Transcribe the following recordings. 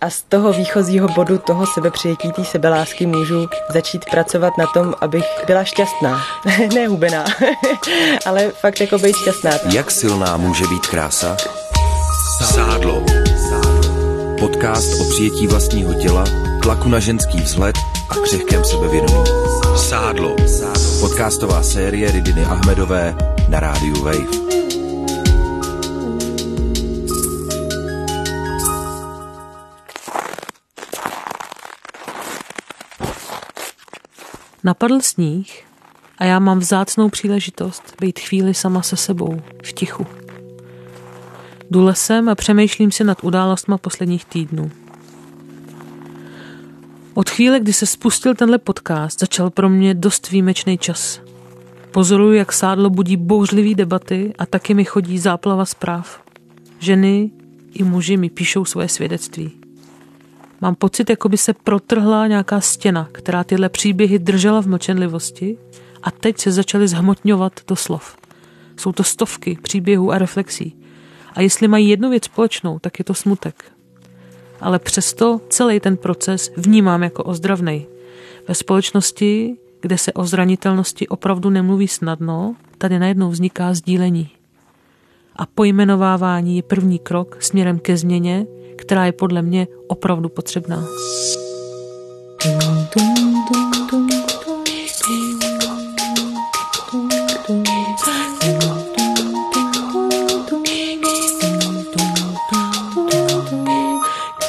A z toho výchozího bodu, toho sebepřijetí, té sebelásky můžu začít pracovat na tom, abych byla šťastná. ne hubená, ale fakt jako být šťastná. Jak silná může být krása? Sádlo. Podcast o přijetí vlastního těla, tlaku na ženský vzhled a křehkém sebevědomí. Sádlo. Podcastová série Ridiny Ahmedové na rádiu Wave. Napadl sníh a já mám vzácnou příležitost být chvíli sama se sebou, v tichu. Jdu lesem a přemýšlím si nad událostma posledních týdnů. Od chvíle, kdy se spustil tenhle podcast, začal pro mě dost výjimečný čas. Pozoruju, jak sádlo budí bouřlivý debaty a taky mi chodí záplava zpráv. Ženy i muži mi píšou svoje svědectví. Mám pocit, jako by se protrhla nějaká stěna, která tyhle příběhy držela v mlčenlivosti a teď se začaly zhmotňovat do slov. Jsou to stovky příběhů a reflexí. A jestli mají jednu věc společnou, tak je to smutek. Ale přesto celý ten proces vnímám jako ozdravnej. Ve společnosti, kde se o zranitelnosti opravdu nemluví snadno, tady najednou vzniká sdílení. A pojmenovávání je první krok směrem ke změně, která je podle mě opravdu potřebná.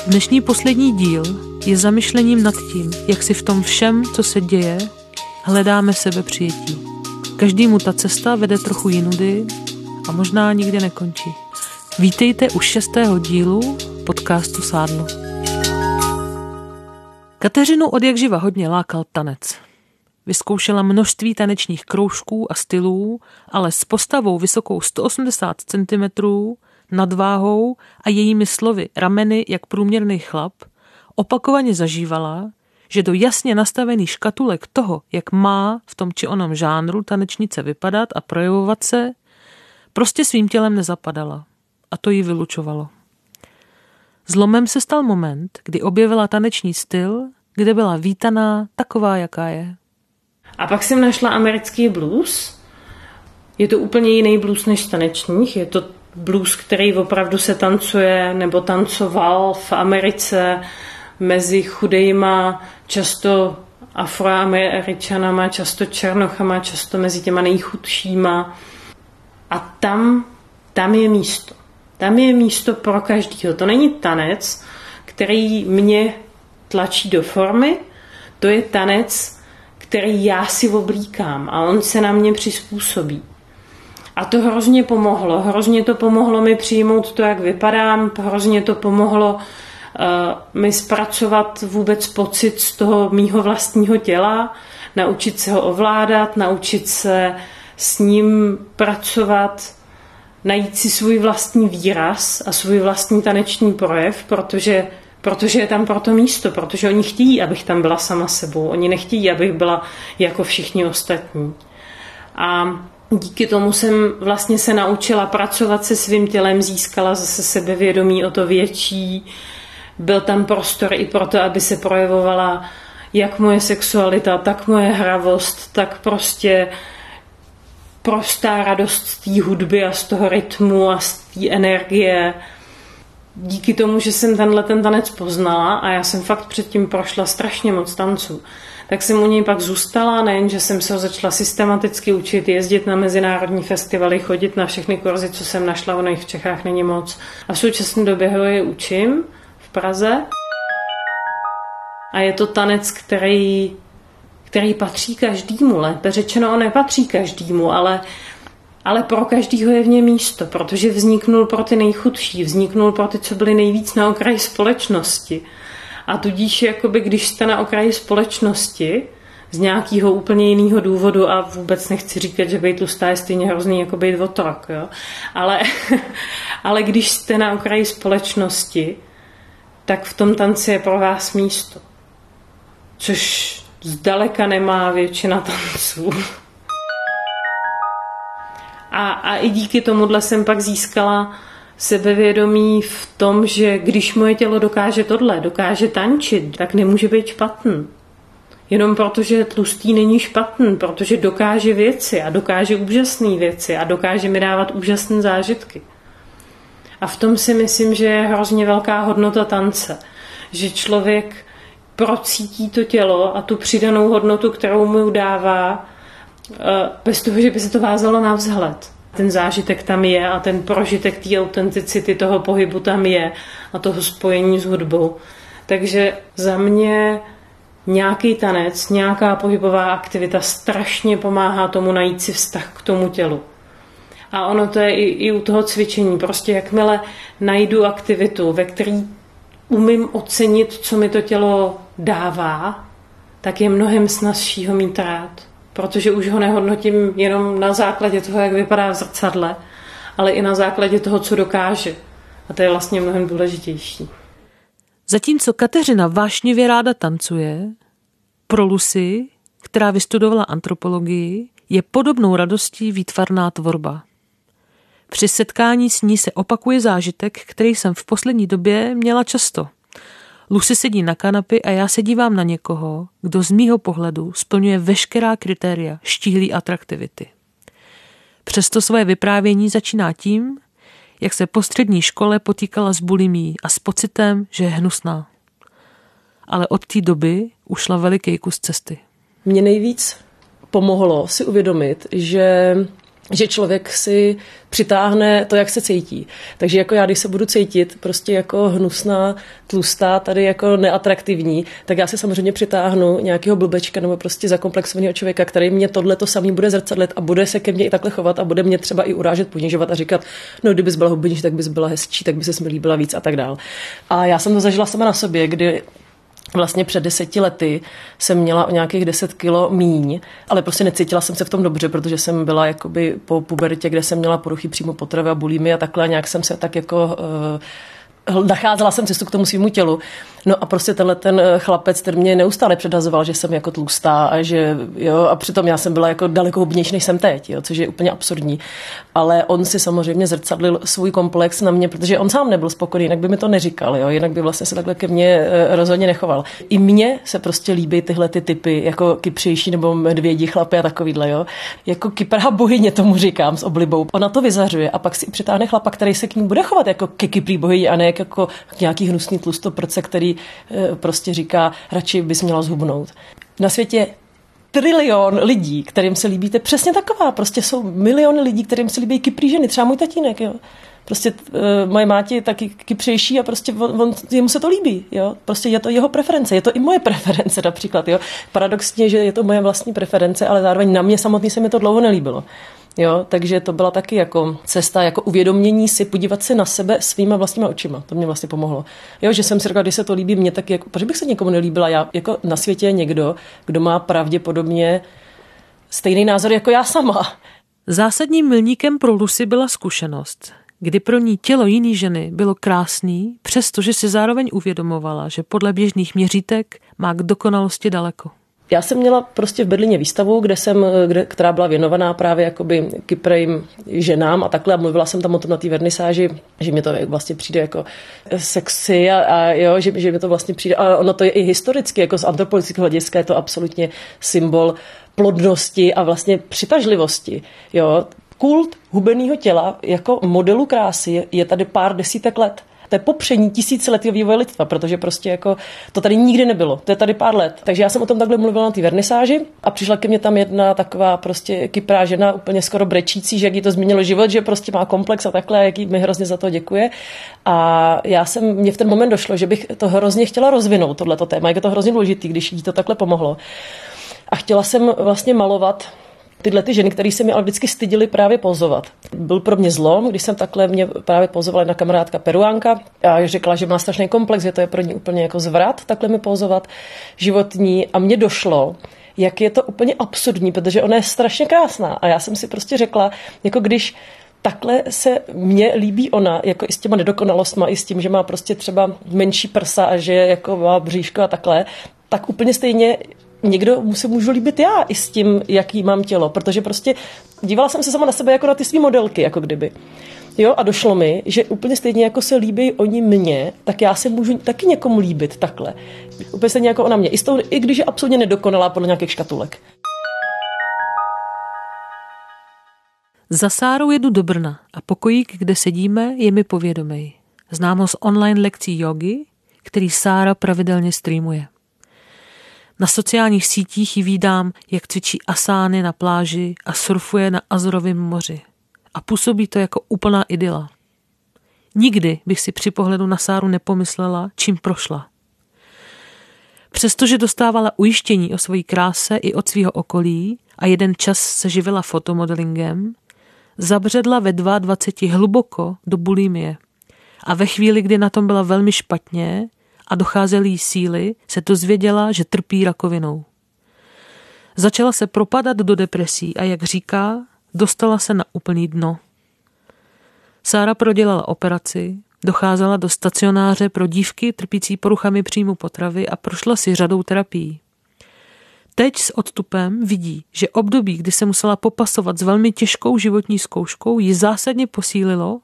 Dnešní poslední díl je zamyšlením nad tím, jak si v tom všem, co se děje, hledáme sebe přijetí. Každému ta cesta vede trochu jinudy a možná nikdy nekončí. Vítejte u šestého dílu podcastu Sádlo. Kateřinu od jak živa hodně lákal tanec. Vyzkoušela množství tanečních kroužků a stylů, ale s postavou vysokou 180 cm, nadváhou a jejími slovy rameny jak průměrný chlap, opakovaně zažívala, že do jasně nastavených škatulek toho, jak má v tom či onom žánru tanečnice vypadat a projevovat se, prostě svým tělem nezapadala. A to ji vylučovalo. Zlomem se stal moment, kdy objevila taneční styl, kde byla vítaná taková, jaká je. A pak jsem našla americký blues. Je to úplně jiný blues než tanečních. Je to blues, který opravdu se tancuje nebo tancoval v Americe mezi chudejma, často afroameričanama, často černochama, často mezi těma nejchudšíma. A tam, tam je místo. Tam je místo pro každého. To není tanec, který mě tlačí do formy, to je tanec, který já si oblíkám a on se na mě přizpůsobí. A to hrozně pomohlo. Hrozně to pomohlo mi přijmout to, jak vypadám, hrozně to pomohlo uh, mi zpracovat vůbec pocit z toho mýho vlastního těla, naučit se ho ovládat, naučit se s ním pracovat, najít si svůj vlastní výraz a svůj vlastní taneční projev, protože, protože je tam pro to místo, protože oni chtějí, abych tam byla sama sebou. Oni nechtějí, abych byla jako všichni ostatní. A díky tomu jsem vlastně se naučila pracovat se svým tělem, získala zase sebevědomí o to větší. Byl tam prostor i pro to, aby se projevovala jak moje sexualita, tak moje hravost, tak prostě prostá radost z té hudby a z toho rytmu a z té energie. Díky tomu, že jsem tenhle ten tanec poznala a já jsem fakt předtím prošla strašně moc tanců, tak jsem u něj pak zůstala, nejen, že jsem se ho začala systematicky učit, jezdit na mezinárodní festivaly, chodit na všechny kurzy, co jsem našla, ono jich v Čechách není moc. A v současné době ho je učím v Praze. A je to tanec, který který patří každému. Lépe řečeno, on nepatří každému, ale, ale pro každého je v něm místo, protože vzniknul pro ty nejchudší, vzniknul pro ty, co byli nejvíc na okraji společnosti. A tudíž, jakoby, když jste na okraji společnosti, z nějakého úplně jiného důvodu a vůbec nechci říkat, že být tlustá je stejně hrozný jako být otrok, jo? Ale, ale když jste na okraji společnosti, tak v tom tanci je pro vás místo. Což zdaleka nemá většina tanců. A, a i díky tomuhle jsem pak získala sebevědomí v tom, že když moje tělo dokáže tohle, dokáže tančit, tak nemůže být špatný. Jenom protože tlustý není špatný, protože dokáže věci a dokáže úžasné věci a dokáže mi dávat úžasné zážitky. A v tom si myslím, že je hrozně velká hodnota tance. Že člověk procítí to tělo a tu přidanou hodnotu, kterou mu dává, eh, bez toho, že by se to vázalo na vzhled. Ten zážitek tam je a ten prožitek té autenticity toho pohybu tam je a toho spojení s hudbou. Takže za mě nějaký tanec, nějaká pohybová aktivita strašně pomáhá tomu najít si vztah k tomu tělu. A ono to je i, i u toho cvičení. Prostě jakmile najdu aktivitu, ve který umím ocenit, co mi to tělo dává, tak je mnohem snazší ho mít rád. Protože už ho nehodnotím jenom na základě toho, jak vypadá v zrcadle, ale i na základě toho, co dokáže. A to je vlastně mnohem důležitější. Zatímco Kateřina vášnivě ráda tancuje, pro Lucy, která vystudovala antropologii, je podobnou radostí výtvarná tvorba. Při setkání s ní se opakuje zážitek, který jsem v poslední době měla často. Lucy sedí na kanapy a já se dívám na někoho, kdo z mýho pohledu splňuje veškerá kritéria štíhlý atraktivity. Přesto svoje vyprávění začíná tím, jak se po střední škole potýkala s bulimí a s pocitem, že je hnusná. Ale od té doby ušla veliký kus cesty. Mě nejvíc pomohlo si uvědomit, že že člověk si přitáhne to, jak se cítí. Takže jako já, když se budu cítit prostě jako hnusná, tlustá, tady jako neatraktivní, tak já si samozřejmě přitáhnu nějakého blbečka nebo prostě zakomplexovaného člověka, který mě tohle to samý bude zrcadlet a bude se ke mně i takhle chovat a bude mě třeba i urážet, ponižovat a říkat, no kdybys byla hubenější, tak bys byla hezčí, tak by se mi líbila víc a tak dál. A já jsem to zažila sama na sobě, kdy Vlastně před deseti lety jsem měla o nějakých deset kilo míň, ale prostě necítila jsem se v tom dobře, protože jsem byla jakoby po pubertě, kde jsem měla poruchy přímo potravy a bulími a takhle a nějak jsem se tak jako uh, nacházela jsem cestu k tomu svýmu tělu. No a prostě tenhle ten eh, chlapec, ten mě neustále předhazoval, že jsem jako tlustá a že jo, a přitom já jsem byla jako daleko hubnější, než jsem teď, jo, což je úplně absurdní. Ale on si samozřejmě zrcadlil svůj komplex na mě, protože on sám nebyl spokojený, jinak by mi to neříkal, jo, jinak by vlastně se takhle ke mně eh, rozhodně nechoval. I mně se prostě líbí tyhle ty typy, jako kypřejší nebo medvědí chlapy a takovýhle, jo. Jako kyprá bohyně tomu říkám s oblibou. Ona to vyzařuje a pak si přitáhne chlapa, který se k ní bude chovat jako ke kyprý bohyni a ne jako nějaký hnusný tlustoprce, který eh, prostě říká, radši bys měla zhubnout. Na světě trilion lidí, kterým se líbíte přesně taková. Prostě jsou miliony lidí, kterým se líbí kyprý ženy. Třeba můj tatínek, jo. Prostě uh, moje máti taky kypřejší a prostě on, on, jemu se to líbí, jo. Prostě je to jeho preference, je to i moje preference například, jo. Paradoxně, že je to moje vlastní preference, ale zároveň na mě samotný se mi to dlouho nelíbilo. Jo, takže to byla taky jako cesta, jako uvědomění si, podívat se na sebe svýma vlastníma očima. To mě vlastně pomohlo. Jo, že jsem si řekla, když se to líbí mně, tak jako, proč bych se někomu nelíbila? Já, jako na světě je někdo, kdo má pravděpodobně stejný názor jako já sama. Zásadním milníkem pro Lucy byla zkušenost, kdy pro ní tělo jiný ženy bylo krásný, přestože si zároveň uvědomovala, že podle běžných měřítek má k dokonalosti daleko. Já jsem měla prostě v Berlíně výstavu, kde jsem, kde, která byla věnovaná právě jakoby kyprejím ženám a takhle a mluvila jsem tam o tom na té vernisáži, že mi to vlastně přijde jako sexy a, a jo, že, že mi to vlastně přijde, a ono to je i historicky, jako z antropologického hlediska je to absolutně symbol plodnosti a vlastně přitažlivosti, jo. Kult hubeného těla jako modelu krásy je tady pár desítek let to je popření tisíciletého vývoje lidstva, protože prostě jako to tady nikdy nebylo. To je tady pár let. Takže já jsem o tom takhle mluvila na té vernisáži a přišla ke mně tam jedna taková prostě kyprá žena, úplně skoro brečící, že jak jí to změnilo život, že prostě má komplex a takhle, jak jí mi hrozně za to děkuje. A já jsem, mě v ten moment došlo, že bych to hrozně chtěla rozvinout, tohleto téma, jak je to hrozně důležitý, když jí to takhle pomohlo. A chtěla jsem vlastně malovat tyhle ty ženy, které se mi ale vždycky stydily právě pozovat. Byl pro mě zlom, když jsem takhle mě právě pozovala jedna kamarádka Peruánka a řekla, že má strašný komplex, že to je pro ní úplně jako zvrat takhle mi pozovat životní a mně došlo, jak je to úplně absurdní, protože ona je strašně krásná a já jsem si prostě řekla, jako když takhle se mně líbí ona, jako i s těma nedokonalostma, i s tím, že má prostě třeba menší prsa a že jako má bříško a takhle, tak úplně stejně někdo mu se můžu líbit já i s tím, jaký mám tělo, protože prostě dívala jsem se sama na sebe jako na ty svý modelky, jako kdyby. Jo, a došlo mi, že úplně stejně jako se líbí oni mně, tak já se můžu taky někomu líbit takhle. Úplně stejně jako ona mě, i, tou, i když je absolutně nedokonalá podle nějakých škatulek. Za Sárou jedu do Brna a pokojík, kde sedíme, je mi povědomý. Znám ho z online lekcí jogy, který Sára pravidelně streamuje. Na sociálních sítích ji vídám, jak cvičí asány na pláži a surfuje na Azorovém moři. A působí to jako úplná idyla. Nikdy bych si při pohledu na Sáru nepomyslela, čím prošla. Přestože dostávala ujištění o své kráse i od svého okolí a jeden čas se živila fotomodelingem, zabředla ve 22 hluboko do bulimie. A ve chvíli, kdy na tom byla velmi špatně a docházely jí síly, se to zvěděla, že trpí rakovinou. Začala se propadat do depresí a jak říká, dostala se na úplný dno. Sára prodělala operaci, docházela do stacionáře pro dívky trpící poruchami příjmu potravy a prošla si řadou terapií. Teď s odstupem vidí, že období, kdy se musela popasovat s velmi těžkou životní zkouškou, ji zásadně posílilo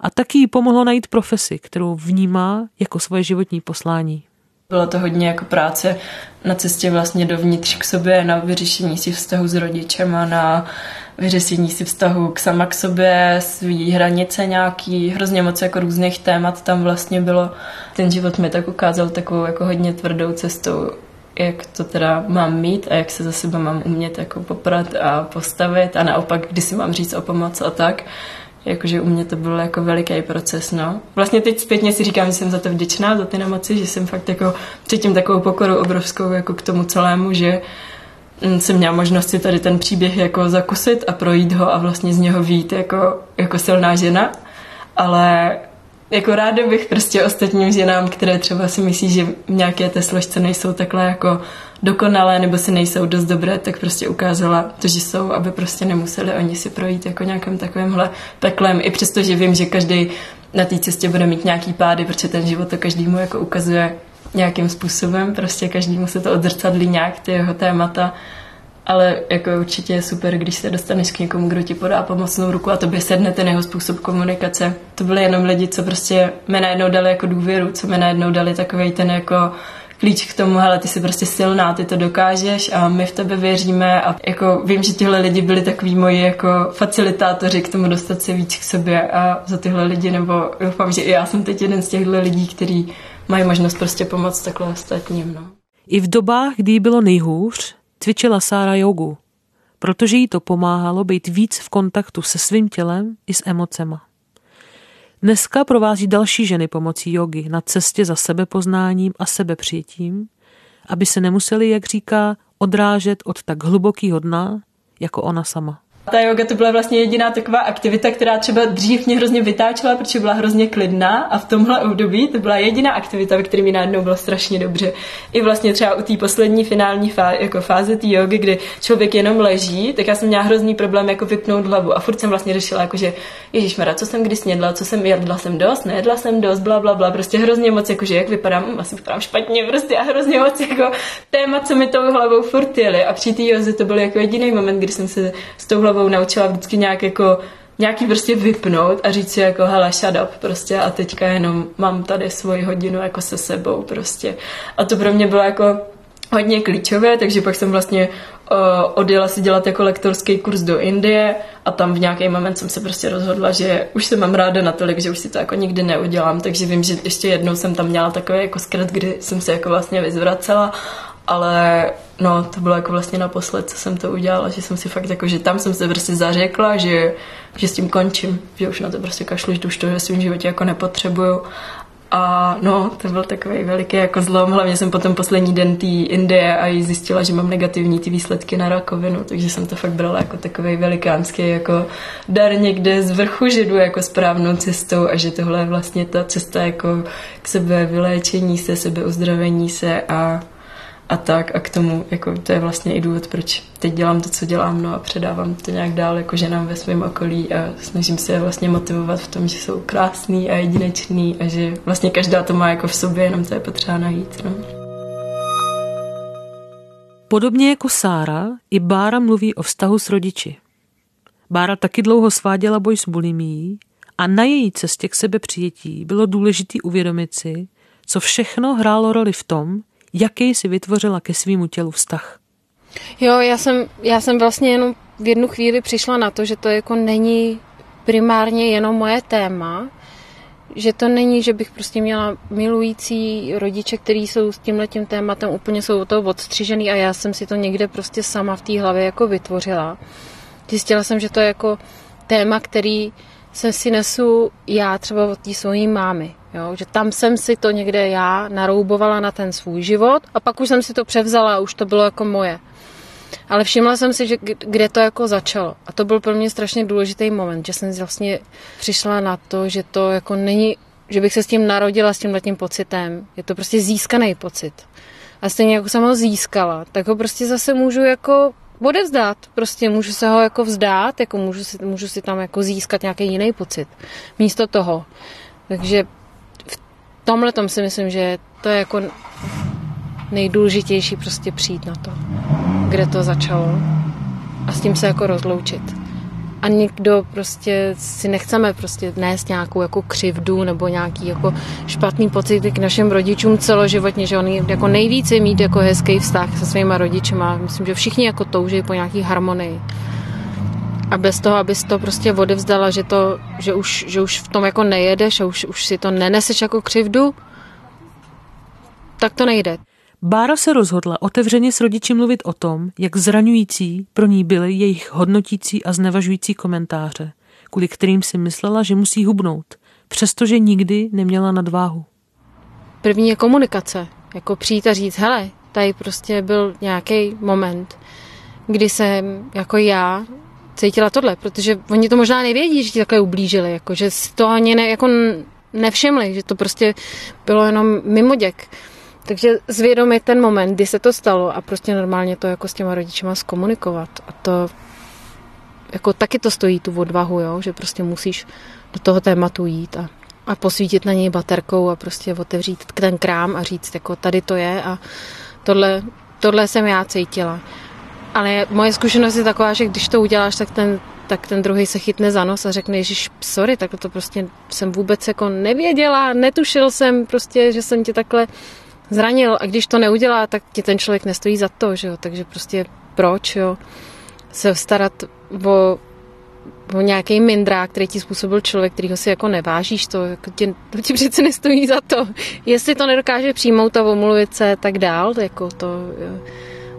a taky jí pomohlo najít profesi, kterou vnímá jako svoje životní poslání. Bylo to hodně jako práce na cestě vlastně dovnitř k sobě, na vyřešení si vztahu s rodičema, na vyřešení si vztahu k sama k sobě, svý hranice nějaký, hrozně moc jako různých témat tam vlastně bylo. Ten život mi tak ukázal takovou jako hodně tvrdou cestou, jak to teda mám mít a jak se za sebe mám umět jako poprat a postavit a naopak, kdy si mám říct o pomoc a tak. Jakože u mě to byl jako veliký proces, no. Vlastně teď zpětně si říkám, že jsem za to vděčná, za ty nemoci, že jsem fakt jako cítím takovou pokoru obrovskou jako k tomu celému, že mm, jsem měla možnost si tady ten příběh jako zakusit a projít ho a vlastně z něho vít jako, jako silná žena. Ale jako ráda bych prostě ostatním ženám, které třeba si myslí, že v nějaké té složce nejsou takhle jako dokonalé nebo si nejsou dost dobré, tak prostě ukázala to, že jsou, aby prostě nemuseli oni si projít jako nějakým takovýmhle peklem. I přesto, že vím, že každý na té cestě bude mít nějaký pády, protože ten život to každému jako ukazuje nějakým způsobem, prostě každému se to odzrcadlí nějak, ty jeho témata ale jako určitě je super, když se dostaneš k někomu, kdo ti podá pomocnou ruku a tobě sedne ten jeho způsob komunikace. To byly jenom lidi, co prostě mi najednou dali jako důvěru, co mi najednou dali takový ten jako klíč k tomu, ale ty jsi prostě silná, ty to dokážeš a my v tebe věříme a jako vím, že tyhle lidi byli takový moji jako facilitátoři k tomu dostat se víc k sobě a za tyhle lidi, nebo doufám, že i já jsem teď jeden z těchto lidí, který mají možnost prostě pomoct takhle ostatním. No. I v dobách, kdy bylo nejhůř, cvičila Sára jogu, protože jí to pomáhalo být víc v kontaktu se svým tělem i s emocema. Dneska provází další ženy pomocí jogy na cestě za sebepoznáním a sebepřijetím, aby se nemuseli, jak říká, odrážet od tak hlubokého dna, jako ona sama. Ta yoga to byla vlastně jediná taková aktivita, která třeba dřív mě hrozně vytáčela, protože byla hrozně klidná a v tomhle období to byla jediná aktivita, ve které mi najednou bylo strašně dobře. I vlastně třeba u té poslední finální fáze, jako fáze té jogy, kdy člověk jenom leží, tak já jsem měla hrozný problém jako vypnout hlavu a furt jsem vlastně řešila, jako že Ježíš Mara, co jsem kdy snědla, co jsem jedla jsem dost, nejedla jsem dost, bla, bla, bla, prostě hrozně moc, jakože jak vypadám, asi vypadám špatně, prostě a hrozně moc jako téma, co mi tou hlavou furt jeli. A při té to byl jako jediný moment, kdy jsem se s tou hlavou naučila vždycky nějak jako nějaký prostě vypnout a říct si jako hele shut up prostě a teďka jenom mám tady svoji hodinu jako se sebou prostě. A to pro mě bylo jako hodně klíčové, takže pak jsem vlastně uh, odjela si dělat jako lektorský kurz do Indie a tam v nějaký moment jsem se prostě rozhodla, že už se mám ráda natolik, že už si to jako nikdy neudělám, takže vím, že ještě jednou jsem tam měla takový jako skrat, kdy jsem se jako vlastně vyzvracela ale no, to bylo jako vlastně naposled, co jsem to udělala, že jsem si fakt jako, že tam jsem se prostě zařekla, že, že s tím končím, že už na to prostě kašlu, že už to ve svém životě jako nepotřebuju. A no, to byl takový veliký jako zlom. Hlavně jsem potom poslední den té Indie a jí zjistila, že mám negativní ty výsledky na rakovinu, takže jsem to fakt brala jako takový velikánský jako dar někde z vrchu, že jdu jako správnou cestou a že tohle je vlastně ta cesta jako k sebe vyléčení se, sebe uzdravení se a a tak a k tomu, jako to je vlastně i důvod, proč teď dělám to, co dělám, no a předávám to nějak dál jako ženám ve svém okolí a snažím se je vlastně motivovat v tom, že jsou krásný a jedinečný a že vlastně každá to má jako v sobě, jenom to je potřeba najít, no. Podobně jako Sára, i Bára mluví o vztahu s rodiči. Bára taky dlouho sváděla boj s bulimií A na její cestě k sebe přijetí bylo důležité uvědomit si, co všechno hrálo roli v tom, jaký si vytvořila ke svýmu tělu vztah. Jo, já jsem, já jsem vlastně jenom v jednu chvíli přišla na to, že to jako není primárně jenom moje téma, že to není, že bych prostě měla milující rodiče, kteří jsou s tímhle tím tématem úplně jsou toho odstřižený a já jsem si to někde prostě sama v té hlavě jako vytvořila. Zjistila jsem, že to je jako téma, který jsem si nesu já třeba od té svojí mámy. Jo? Že tam jsem si to někde já naroubovala na ten svůj život a pak už jsem si to převzala a už to bylo jako moje. Ale všimla jsem si, že kde to jako začalo. A to byl pro mě strašně důležitý moment, že jsem vlastně přišla na to, že to jako není, že bych se s tím narodila, s tím tím pocitem. Je to prostě získaný pocit. A stejně jako jsem ho získala, tak ho prostě zase můžu jako odevzdát. Prostě můžu se ho jako vzdát, jako můžu si, můžu si tam jako získat nějaký jiný pocit. Místo toho. Takže tomhle tom si myslím, že to je jako nejdůležitější prostě přijít na to kde to začalo a s tím se jako rozloučit. A nikdo prostě si nechceme prostě nést nějakou jako křivdu nebo nějaký jako špatný pocit k našim rodičům celoživotně, že oni jako nejvíce mít jako hezký vztah se svýma rodičima. Myslím, že všichni jako touží po nějaký harmonii. A bez toho, abys to prostě odevzdala, že, to, že, už, že už v tom jako nejedeš a už, už si to neneseš jako křivdu, tak to nejde. Bára se rozhodla otevřeně s rodiči mluvit o tom, jak zraňující pro ní byly jejich hodnotící a znevažující komentáře, kvůli kterým si myslela, že musí hubnout, přestože nikdy neměla nadváhu. První je komunikace, jako přijít a říct, hele, tady prostě byl nějaký moment, kdy jsem jako já cítila tohle, protože oni to možná nevědí, že ti takhle ublížili, jako, že si to ani ne, jako nevšimli, že to prostě bylo jenom mimoděk. Takže zvědomit ten moment, kdy se to stalo a prostě normálně to jako s těma rodičima zkomunikovat. A to jako taky to stojí tu odvahu, jo? že prostě musíš do toho tématu jít a, a posvítit na něj baterkou a prostě otevřít ten krám a říct, jako tady to je a tohle, tohle jsem já cítila. Ale moje zkušenost je taková, že když to uděláš, tak ten, tak ten druhý se chytne za nos a řekne, Ježíš, sorry, tak to prostě jsem vůbec jako nevěděla, netušil jsem prostě, že jsem tě takhle zranil a když to neudělá, tak ti ten člověk nestojí za to, že jo? takže prostě proč jo? se starat o, o nějaký mindrák, který ti způsobil člověk, kterýho si jako nevážíš, to, jako tě, to ti přece nestojí za to. Jestli to nedokáže přijmout a omluvit se, tak dál, jako to, jo.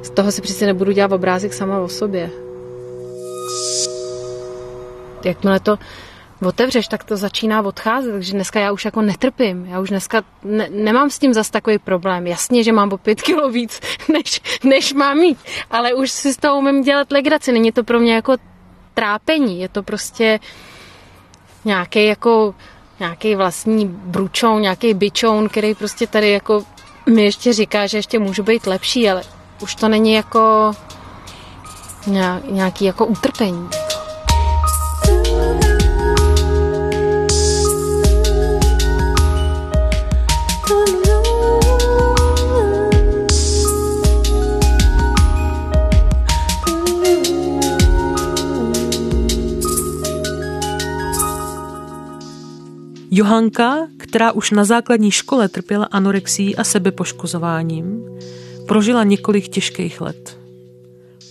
Z toho si přece nebudu dělat obrázek sama o sobě. Jakmile to otevřeš, tak to začíná odcházet, takže dneska já už jako netrpím, já už dneska ne, nemám s tím zas takový problém. Jasně, že mám o pět kilo víc, než, než mám mít, ale už si z toho umím dělat legraci, není to pro mě jako trápení, je to prostě nějaký jako nějaký vlastní bručoun, nějaký bičoun, který prostě tady jako mi ještě říká, že ještě můžu být lepší, ale už to není jako nějaký jako utrpení. Johanka, která už na základní škole trpěla anorexií a sebepoškozováním, prožila několik těžkých let.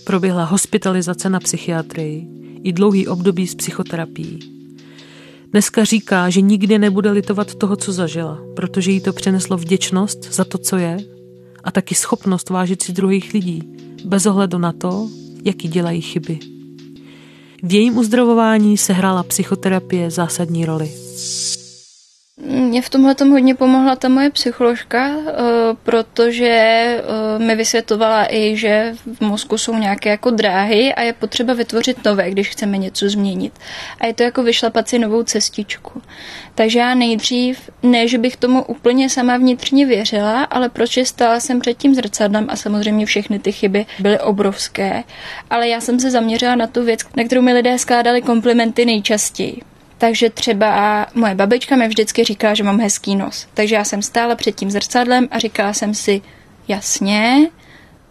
Proběhla hospitalizace na psychiatrii i dlouhý období s psychoterapií. Dneska říká, že nikdy nebude litovat toho, co zažila, protože jí to přineslo vděčnost za to, co je a taky schopnost vážit si druhých lidí, bez ohledu na to, jaký dělají chyby. V jejím uzdravování se hrála psychoterapie zásadní roli. Mě v tomhle tom hodně pomohla ta moje psycholožka, eh, protože eh, mi vysvětlovala i, že v mozku jsou nějaké jako dráhy a je potřeba vytvořit nové, když chceme něco změnit. A je to jako vyšlapat si novou cestičku. Takže já nejdřív, ne, že bych tomu úplně sama vnitřně věřila, ale proč stála jsem před tím zrcadlem a samozřejmě všechny ty chyby byly obrovské. Ale já jsem se zaměřila na tu věc, na kterou mi lidé skládali komplimenty nejčastěji. Takže třeba moje babička mi vždycky říkala, že mám hezký nos. Takže já jsem stála před tím zrcadlem a říkala jsem si, jasně,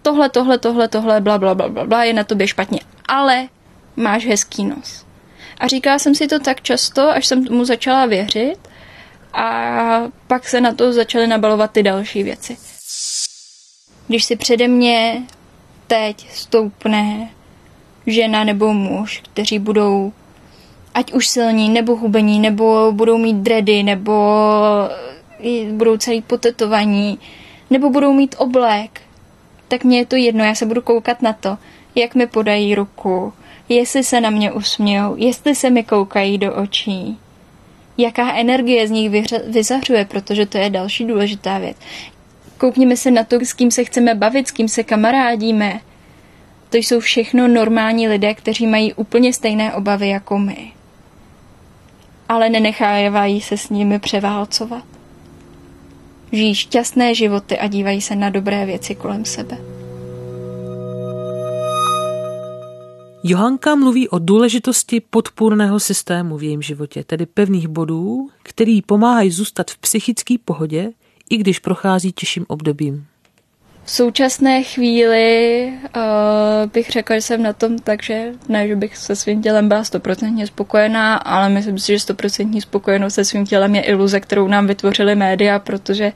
tohle, tohle, tohle, tohle, bla, bla, bla, bla, bla, je na tobě špatně, ale máš hezký nos. A říkala jsem si to tak často, až jsem mu začala věřit a pak se na to začaly nabalovat ty další věci. Když si přede mě teď stoupne žena nebo muž, kteří budou ať už silní, nebo hubení, nebo budou mít dredy, nebo budou celý potetovaní, nebo budou mít oblek, tak mně je to jedno, já se budu koukat na to, jak mi podají ruku, jestli se na mě usmějou, jestli se mi koukají do očí, jaká energie z nich vyzařuje, protože to je další důležitá věc. Koukněme se na to, s kým se chceme bavit, s kým se kamarádíme. To jsou všechno normální lidé, kteří mají úplně stejné obavy jako my. Ale nenechávají se s nimi převálcovat. Žijí šťastné životy a dívají se na dobré věci kolem sebe. Johanka mluví o důležitosti podpůrného systému v jejím životě, tedy pevných bodů, který pomáhají zůstat v psychické pohodě, i když prochází těžším obdobím. V současné chvíli uh, bych řekla, že jsem na tom tak, že ne, že bych se svým tělem byla stoprocentně spokojená, ale myslím si, že stoprocentní spokojenost se svým tělem je iluze, kterou nám vytvořili média, protože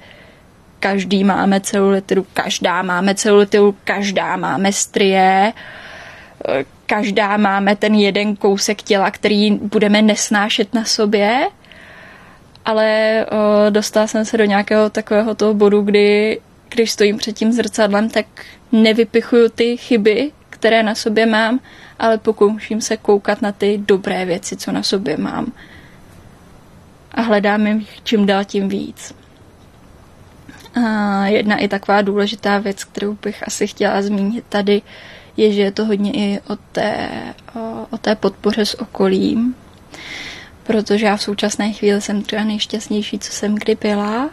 každý máme celulitidu, každá máme celulitidu, každá máme strie, eh, každá máme ten jeden kousek těla, který budeme nesnášet na sobě, ale o, dostala jsem se do nějakého takového toho bodu, kdy když stojím před tím zrcadlem, tak nevypichuju ty chyby, které na sobě mám, ale pokouším se koukat na ty dobré věci, co na sobě mám. A hledám jim čím dál tím víc. A jedna i taková důležitá věc, kterou bych asi chtěla zmínit tady, je, že je to hodně i o té, o, o té podpoře s okolím, protože já v současné chvíli jsem třeba nejšťastnější, co jsem kdy byla.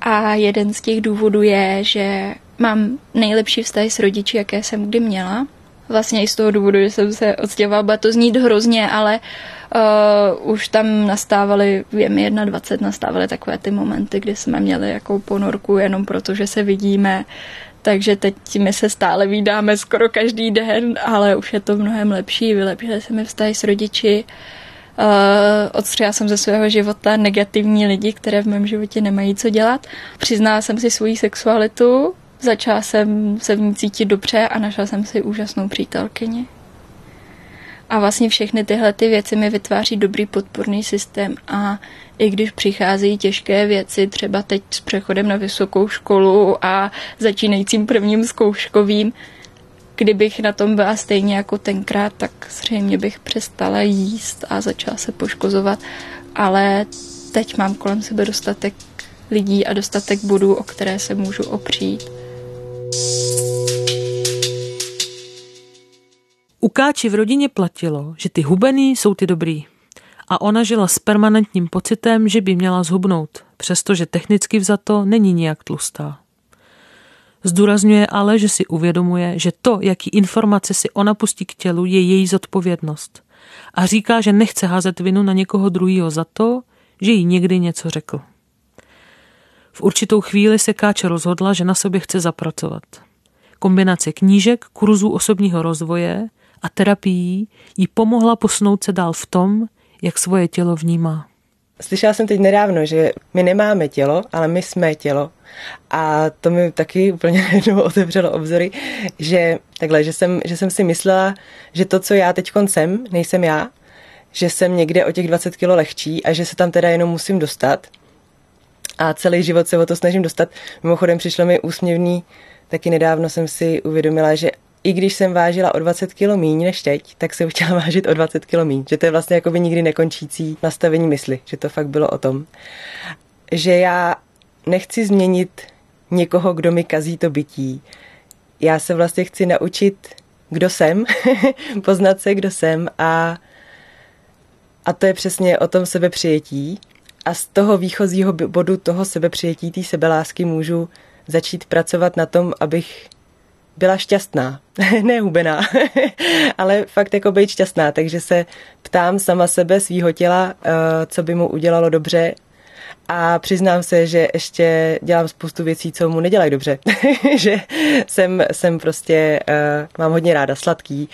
A jeden z těch důvodů je, že mám nejlepší vztahy s rodiči, jaké jsem kdy měla. Vlastně i z toho důvodu, že jsem se odstěhovala, to znít hrozně, ale uh, už tam nastávaly, mi 21, nastávaly takové ty momenty, kdy jsme měli jakou ponorku jenom proto, že se vidíme, takže teď my se stále vydáme skoro každý den, ale už je to mnohem lepší, vylepšily se mi vztahy s rodiči, uh, odstřela jsem ze svého života negativní lidi, které v mém životě nemají co dělat. Přiznala jsem si svoji sexualitu, začala jsem se v ní cítit dobře a našla jsem si úžasnou přítelkyni. A vlastně všechny tyhle ty věci mi vytváří dobrý podporný systém a i když přicházejí těžké věci, třeba teď s přechodem na vysokou školu a začínajícím prvním zkouškovým, kdybych na tom byla stejně jako tenkrát, tak zřejmě bych přestala jíst a začala se poškozovat, ale teď mám kolem sebe dostatek lidí a dostatek bodů, o které se můžu opřít. U Káči v rodině platilo, že ty hubený jsou ty dobrý. A ona žila s permanentním pocitem, že by měla zhubnout, přestože technicky vzato není nijak tlustá. Zdůrazňuje ale, že si uvědomuje, že to, jaký informace si ona pustí k tělu, je její zodpovědnost. A říká, že nechce házet vinu na někoho druhého za to, že jí někdy něco řekl. V určitou chvíli se Káče rozhodla, že na sobě chce zapracovat. Kombinace knížek, kurzů osobního rozvoje a terapií jí pomohla posunout se dál v tom, jak svoje tělo vnímá. Slyšela jsem teď nedávno, že my nemáme tělo, ale my jsme tělo. A to mi taky úplně jednou otevřelo obzory, že takhle, že jsem, že jsem si myslela, že to, co já teď jsem, nejsem já, že jsem někde o těch 20 kilo lehčí a že se tam teda jenom musím dostat. A celý život se o to snažím dostat. Mimochodem přišlo mi úsměvný, taky nedávno jsem si uvědomila, že i když jsem vážila o 20 kg míň než teď, tak jsem chtěla vážit o 20 kg míň. Že to je vlastně jako by nikdy nekončící nastavení mysli. Že to fakt bylo o tom. Že já nechci změnit někoho, kdo mi kazí to bytí. Já se vlastně chci naučit, kdo jsem, poznat se, kdo jsem a, a to je přesně o tom sebepřijetí. A z toho výchozího bodu toho sebepřijetí, té sebelásky můžu začít pracovat na tom, abych byla šťastná. ne hubená, ale fakt jako být šťastná. Takže se ptám sama sebe, svýho těla, eh, co by mu udělalo dobře a přiznám se, že ještě dělám spoustu věcí, co mu nedělají dobře. že jsem, jsem prostě, uh, mám hodně ráda sladký,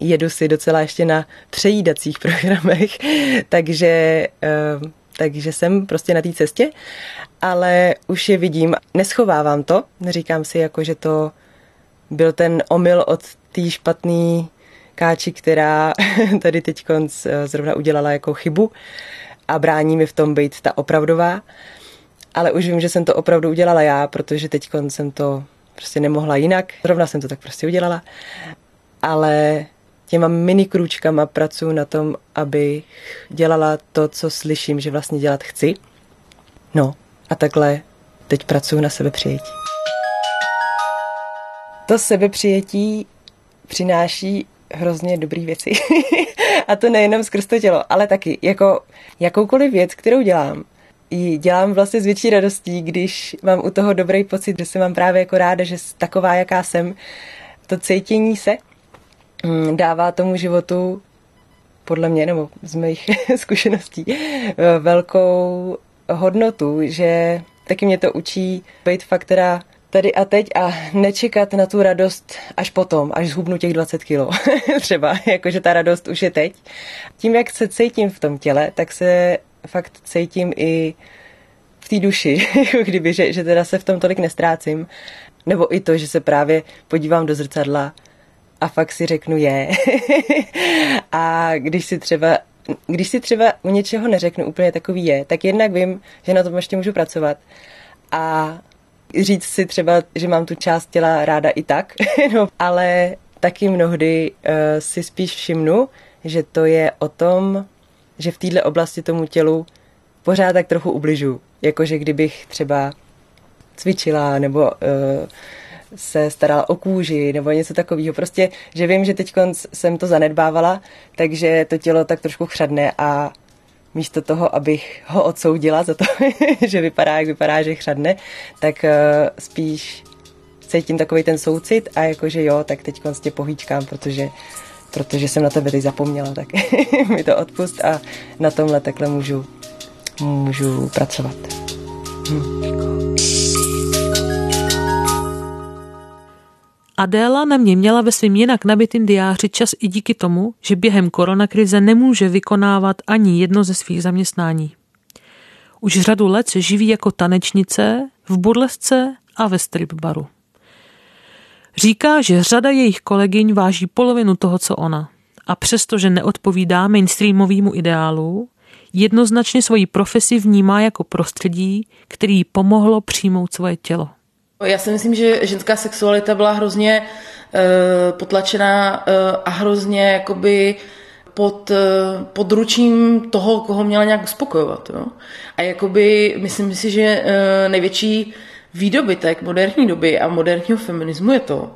jedu si docela ještě na přejídacích programech, takže, uh, takže jsem prostě na té cestě, ale už je vidím. Neschovávám to, neříkám si jako, že to byl ten omyl od té špatné káči, která tady teď zrovna udělala jako chybu a brání mi v tom být ta opravdová. Ale už vím, že jsem to opravdu udělala já, protože teď jsem to prostě nemohla jinak. Zrovna jsem to tak prostě udělala. Ale těma mini krůčkama pracuji na tom, aby dělala to, co slyším, že vlastně dělat chci. No a takhle teď pracuji na sebe přijetí. To sebepřijetí přináší hrozně dobrý věci. a to nejenom skrz to tělo, ale taky jako jakoukoliv věc, kterou dělám, ji dělám vlastně s větší radostí, když mám u toho dobrý pocit, že se mám právě jako ráda, že taková, jaká jsem, to cítění se mm, dává tomu životu podle mě, nebo z mých zkušeností, velkou hodnotu, že taky mě to učí být fakt teda tady a teď a nečekat na tu radost až potom, až zhubnu těch 20 kilo. Třeba, jakože ta radost už je teď. Tím, jak se cítím v tom těle, tak se fakt cítím i v té duši, jako kdyby, že, že teda se v tom tolik nestrácím. Nebo i to, že se právě podívám do zrcadla a fakt si řeknu je. a když si třeba když si třeba u něčeho neřeknu úplně takový je, tak jednak vím, že na tom ještě můžu pracovat. A říct si třeba, že mám tu část těla ráda i tak, no, ale taky mnohdy uh, si spíš všimnu, že to je o tom, že v této oblasti tomu tělu pořád tak trochu ubližu. Jakože kdybych třeba cvičila nebo uh, se starala o kůži nebo něco takového. Prostě, že vím, že teď jsem to zanedbávala, takže to tělo tak trošku chřadne a místo toho, abych ho odsoudila za to, že vypadá, jak vypadá, že chřadne, tak uh, spíš cítím takový ten soucit a jakože jo, tak teď tě pohýčkám, protože protože jsem na tebe teď zapomněla, tak mi to odpust a na tomhle takhle můžu, můžu pracovat. Hm. Adéla na mě měla ve svým jinak nabitým diáři čas i díky tomu, že během koronakrize nemůže vykonávat ani jedno ze svých zaměstnání. Už řadu let se živí jako tanečnice, v burlesce a ve strip baru. Říká, že řada jejich kolegyň váží polovinu toho, co ona. A přestože neodpovídá mainstreamovému ideálu, jednoznačně svoji profesi vnímá jako prostředí, který pomohlo přijmout svoje tělo. Já si myslím, že ženská sexualita byla hrozně uh, potlačená uh, a hrozně jakoby pod, uh, pod ručím toho, koho měla nějak uspokojovat. Jo? A jakoby myslím si, že největší výdobytek moderní doby a moderního feminismu je to,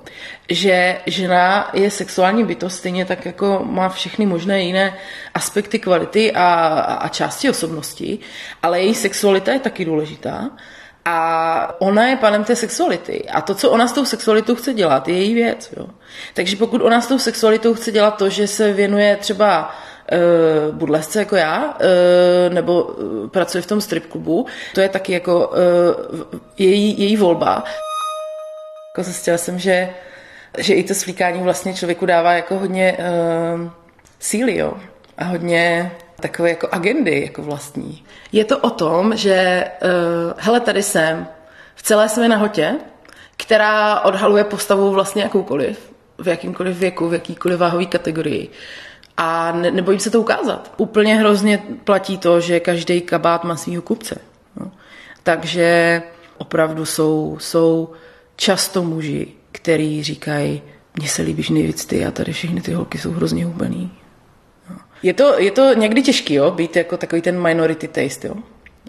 že žena je sexuální bytost stejně tak, jako má všechny možné jiné aspekty kvality a, a části osobnosti, ale její sexualita je taky důležitá a ona je panem té sexuality. A to, co ona s tou sexualitou chce dělat, je její věc. Jo. Takže pokud ona s tou sexualitou chce dělat to, že se věnuje třeba uh, budlesce jako já, uh, nebo uh, pracuje v tom strip klubu, to je taky jako uh, její, její volba. Jako zjistila jsem, že, že i to svlíkání vlastně člověku dává jako hodně uh, síly, jo. A hodně takové jako agendy jako vlastní. Je to o tom, že uh, hele, tady jsem v celé své nahotě, která odhaluje postavu vlastně jakoukoliv, v jakýmkoliv věku, v jakýkoliv váhové kategorii. A ne, nebojím se to ukázat. Úplně hrozně platí to, že každý kabát má svého kupce. No. Takže opravdu jsou, jsou často muži, který říkají, mně se líbíš nejvíc ty a tady všechny ty holky jsou hrozně hubený. Je to, je to někdy těžký, jo, být jako takový ten minority taste, jo.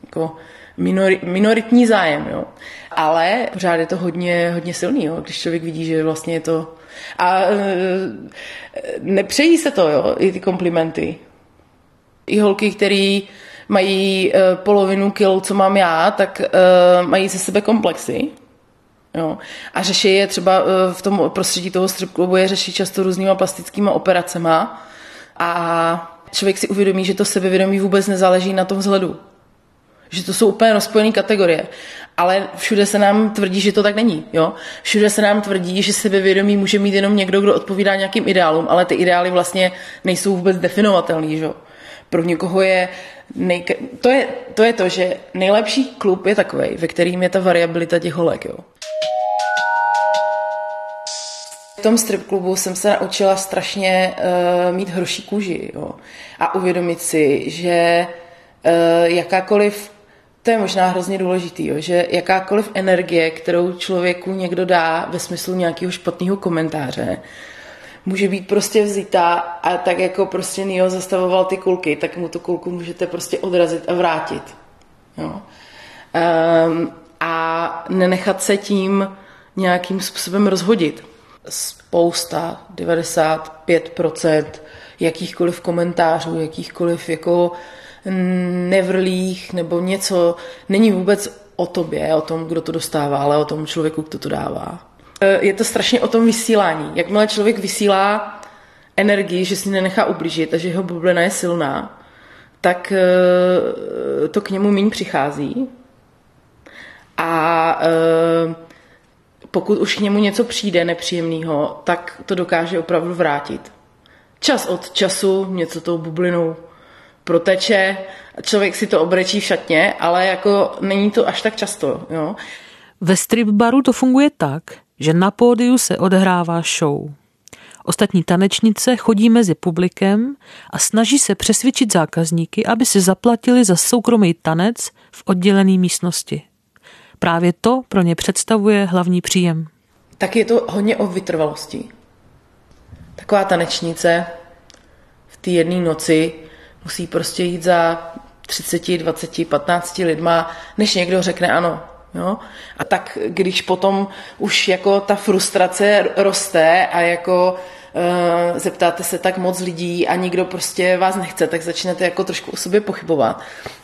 Jako minori, minoritní zájem, jo. Ale pořád je to hodně, hodně silný, jo, když člověk vidí, že vlastně je to... A e, nepřejí se to, jo, i ty komplimenty. I holky, které mají e, polovinu kil, co mám já, tak e, mají ze sebe komplexy. Jo. A řeší je třeba e, v tom prostředí toho strip je řeší často různýma plastickýma operacema, a člověk si uvědomí, že to sebevědomí vůbec nezáleží na tom vzhledu. že to jsou úplně rozpojené kategorie. Ale všude se nám tvrdí, že to tak není. Jo? Všude se nám tvrdí, že sebevědomí může mít jenom někdo, kdo odpovídá nějakým ideálům, ale ty ideály vlastně nejsou vůbec definovatelný. Že? Pro někoho je, nej... to je to, je to, že nejlepší klub je takový, ve kterým je ta variabilita těch holek. Jo? V tom strip klubu jsem se naučila strašně uh, mít hroší kůži jo? a uvědomit si, že uh, jakákoliv, to je možná hrozně důležitý, jo? že jakákoliv energie, kterou člověku někdo dá ve smyslu nějakého špatného komentáře, může být prostě vzítá a tak jako prostě Neo zastavoval ty kulky, tak mu tu kulku můžete prostě odrazit a vrátit. Jo? Um, a nenechat se tím nějakým způsobem rozhodit spousta, 95% jakýchkoliv komentářů, jakýchkoliv jako nevrlých nebo něco, není vůbec o tobě, o tom, kdo to dostává, ale o tom člověku, kdo to dává. E, je to strašně o tom vysílání. Jakmile člověk vysílá energii, že si nenechá ublížit a že jeho bublina je silná, tak e, to k němu méně přichází. A e, pokud už k němu něco přijde nepříjemného, tak to dokáže opravdu vrátit. Čas od času něco tou bublinou proteče, člověk si to obrečí v šatně, ale jako není to až tak často. Jo? Ve strip baru to funguje tak, že na pódiu se odehrává show. Ostatní tanečnice chodí mezi publikem a snaží se přesvědčit zákazníky, aby si zaplatili za soukromý tanec v oddělené místnosti. Právě to pro ně představuje hlavní příjem. Tak je to hodně o vytrvalosti. Taková tanečnice v té jedné noci musí prostě jít za 30, 20, 15 lidma, než někdo řekne ano. Jo? A tak když potom už jako ta frustrace roste a jako uh, zeptáte se tak moc lidí a nikdo prostě vás nechce, tak začnete jako trošku o sobě pochybovat.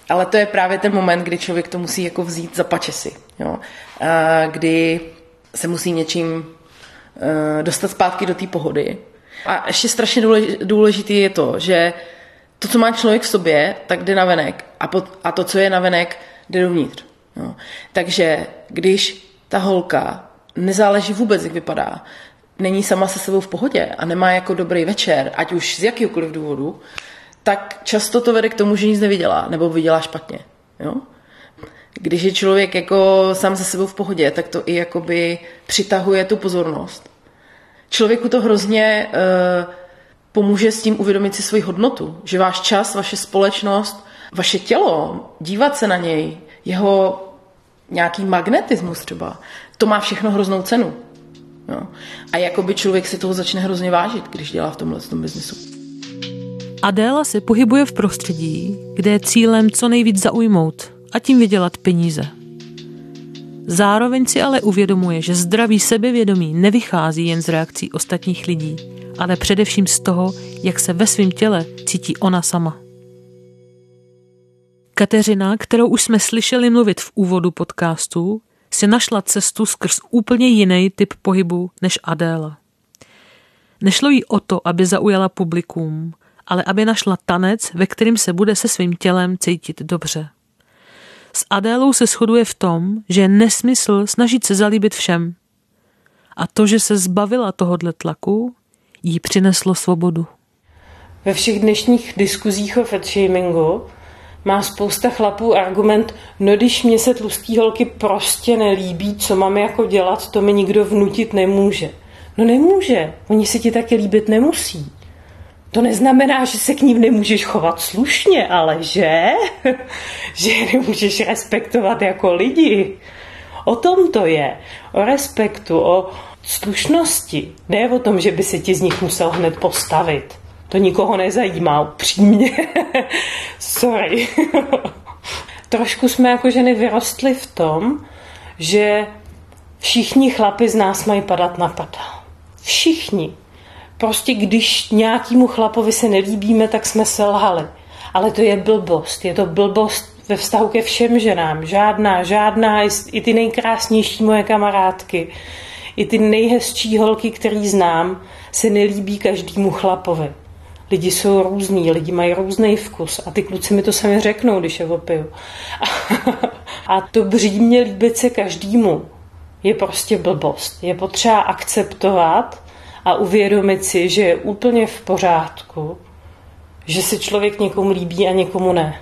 Ale to je právě ten moment, kdy člověk to musí jako vzít za pačesy. Jo? Uh, kdy se musí něčím uh, dostat zpátky do té pohody. A ještě strašně důležitý je to, že to, co má člověk v sobě, tak jde na venek. A, a to, co je na venek, jde dovnitř. Jo. Takže když ta holka nezáleží vůbec, jak vypadá, není sama se sebou v pohodě a nemá jako dobrý večer, ať už z jakýkoliv důvodu, tak často to vede k tomu, že nic nevydělá, nebo vydělá špatně. Jo? Když je člověk jako sám se sebou v pohodě, tak to i jakoby přitahuje tu pozornost. Člověku to hrozně uh, pomůže s tím uvědomit si svoji hodnotu, že váš čas, vaše společnost, vaše tělo, dívat se na něj, jeho nějaký magnetismus třeba, to má všechno hroznou cenu. Jo. A jakoby člověk si toho začne hrozně vážit, když dělá v tomhle tom biznesu. Adéla se pohybuje v prostředí, kde je cílem co nejvíc zaujmout a tím vydělat peníze. Zároveň si ale uvědomuje, že zdravý sebevědomí nevychází jen z reakcí ostatních lidí, ale především z toho, jak se ve svém těle cítí ona sama. Kateřina, kterou už jsme slyšeli mluvit v úvodu podcastu, si našla cestu skrz úplně jiný typ pohybu než Adéla. Nešlo jí o to, aby zaujala publikum, ale aby našla tanec, ve kterým se bude se svým tělem cítit dobře. S Adélou se shoduje v tom, že je nesmysl snažit se zalíbit všem. A to, že se zbavila tohodle tlaku, jí přineslo svobodu. Ve všech dnešních diskuzích o fatshamingu má spousta chlapů argument, no když mě se tlustý holky prostě nelíbí, co mám jako dělat, to mi nikdo vnutit nemůže. No nemůže, oni si ti taky líbit nemusí. To neznamená, že se k ním nemůžeš chovat slušně, ale že? že je nemůžeš respektovat jako lidi. O tom to je. O respektu, o slušnosti. Ne o tom, že by se ti z nich musel hned postavit. To nikoho nezajímá upřímně. Sorry. Trošku jsme jako ženy vyrostly v tom, že všichni chlapi z nás mají padat na prdel. Všichni. Prostě když nějakému chlapovi se nelíbíme, tak jsme selhali. Ale to je blbost. Je to blbost ve vztahu ke všem ženám. Žádná, žádná, i ty nejkrásnější moje kamarádky, i ty nejhezčí holky, který znám, se nelíbí každému chlapovi. Lidi jsou různí, lidi mají různý vkus a ty kluci mi to sami řeknou, když je opiju. a to břímě líbit se každému je prostě blbost. Je potřeba akceptovat a uvědomit si, že je úplně v pořádku, že se člověk někomu líbí a někomu ne.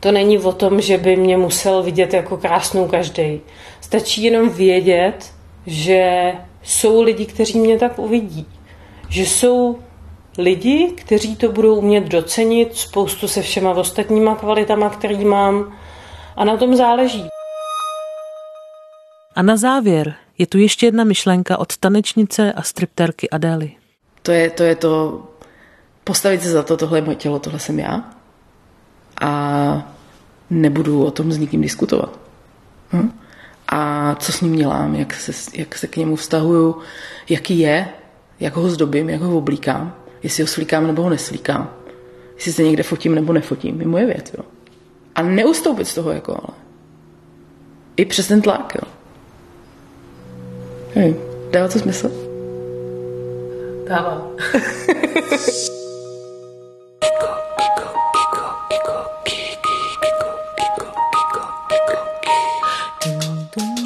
To není o tom, že by mě musel vidět jako krásnou každý. Stačí jenom vědět, že jsou lidi, kteří mě tak uvidí. Že jsou lidi, kteří to budou umět docenit spoustu se všema ostatníma kvalitama, který mám a na tom záleží. A na závěr je tu ještě jedna myšlenka od tanečnice a stripterky Adély. To je, to je to postavit se za to, tohle je moje tělo, tohle jsem já. A nebudu o tom s nikým diskutovat. Hm? A co s ním dělám, jak se, jak se k němu vztahuju, jaký je, jak ho zdobím, jak ho oblíkám, jestli ho slíkám nebo ho neslíkám, jestli se někde fotím nebo nefotím, je moje věc. Jo. A neustoupit z toho, jako ale. I přes ten tlak, jo. Hej, dává to smysl? Dává.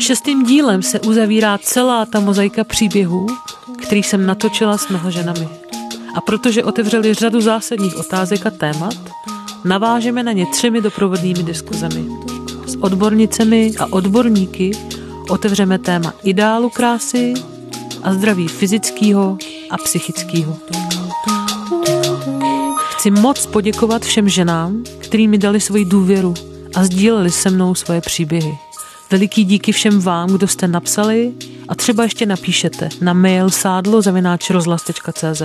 Šestým dílem se uzavírá celá ta mozaika příběhů, který jsem natočila s mnoha ženami. A protože otevřeli řadu zásadních otázek a témat, navážeme na ně třemi doprovodnými diskuzemi. S odbornicemi a odborníky otevřeme téma ideálu krásy a zdraví fyzického a psychického. Chci moc poděkovat všem ženám, kterými mi dali svoji důvěru a sdíleli se mnou svoje příběhy. Veliký díky všem vám, kdo jste napsali a třeba ještě napíšete na mail sádlo.cz.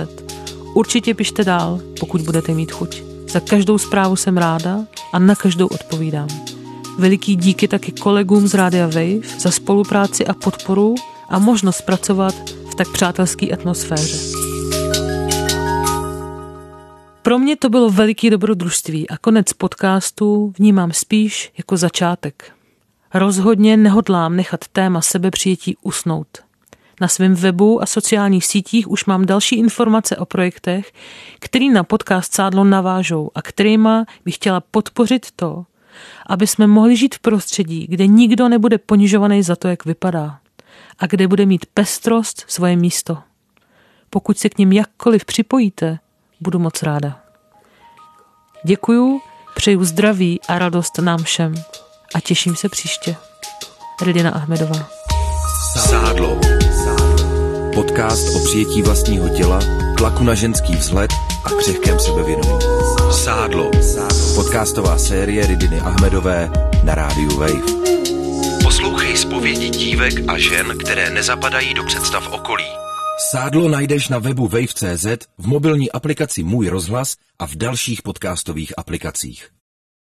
Určitě pište dál, pokud budete mít chuť. Za každou zprávu jsem ráda a na každou odpovídám. Veliký díky taky kolegům z Rádia Wave za spolupráci a podporu a možnost pracovat v tak přátelské atmosféře. Pro mě to bylo veliký dobrodružství a konec podcastu vnímám spíš jako začátek. Rozhodně nehodlám nechat téma sebepřijetí usnout. Na svém webu a sociálních sítích už mám další informace o projektech, který na podcast Sádlo navážou a kterýma bych chtěla podpořit to, aby jsme mohli žít v prostředí, kde nikdo nebude ponižovaný za to, jak vypadá a kde bude mít pestrost svoje místo. Pokud se k ním jakkoliv připojíte, budu moc ráda. Děkuju, přeju zdraví a radost nám všem a těším se příště. Redina Ahmedová. Sádlo. Podcast o přijetí vlastního těla, tlaku na ženský vzhled a křehkém sebevědomí. Sádlo. Podcastová série Ridiny Ahmedové na rádiu Wave. Poslouchej zpovědi dívek a žen, které nezapadají do představ okolí. Sádlo najdeš na webu wave.cz, v mobilní aplikaci Můj rozhlas a v dalších podcastových aplikacích.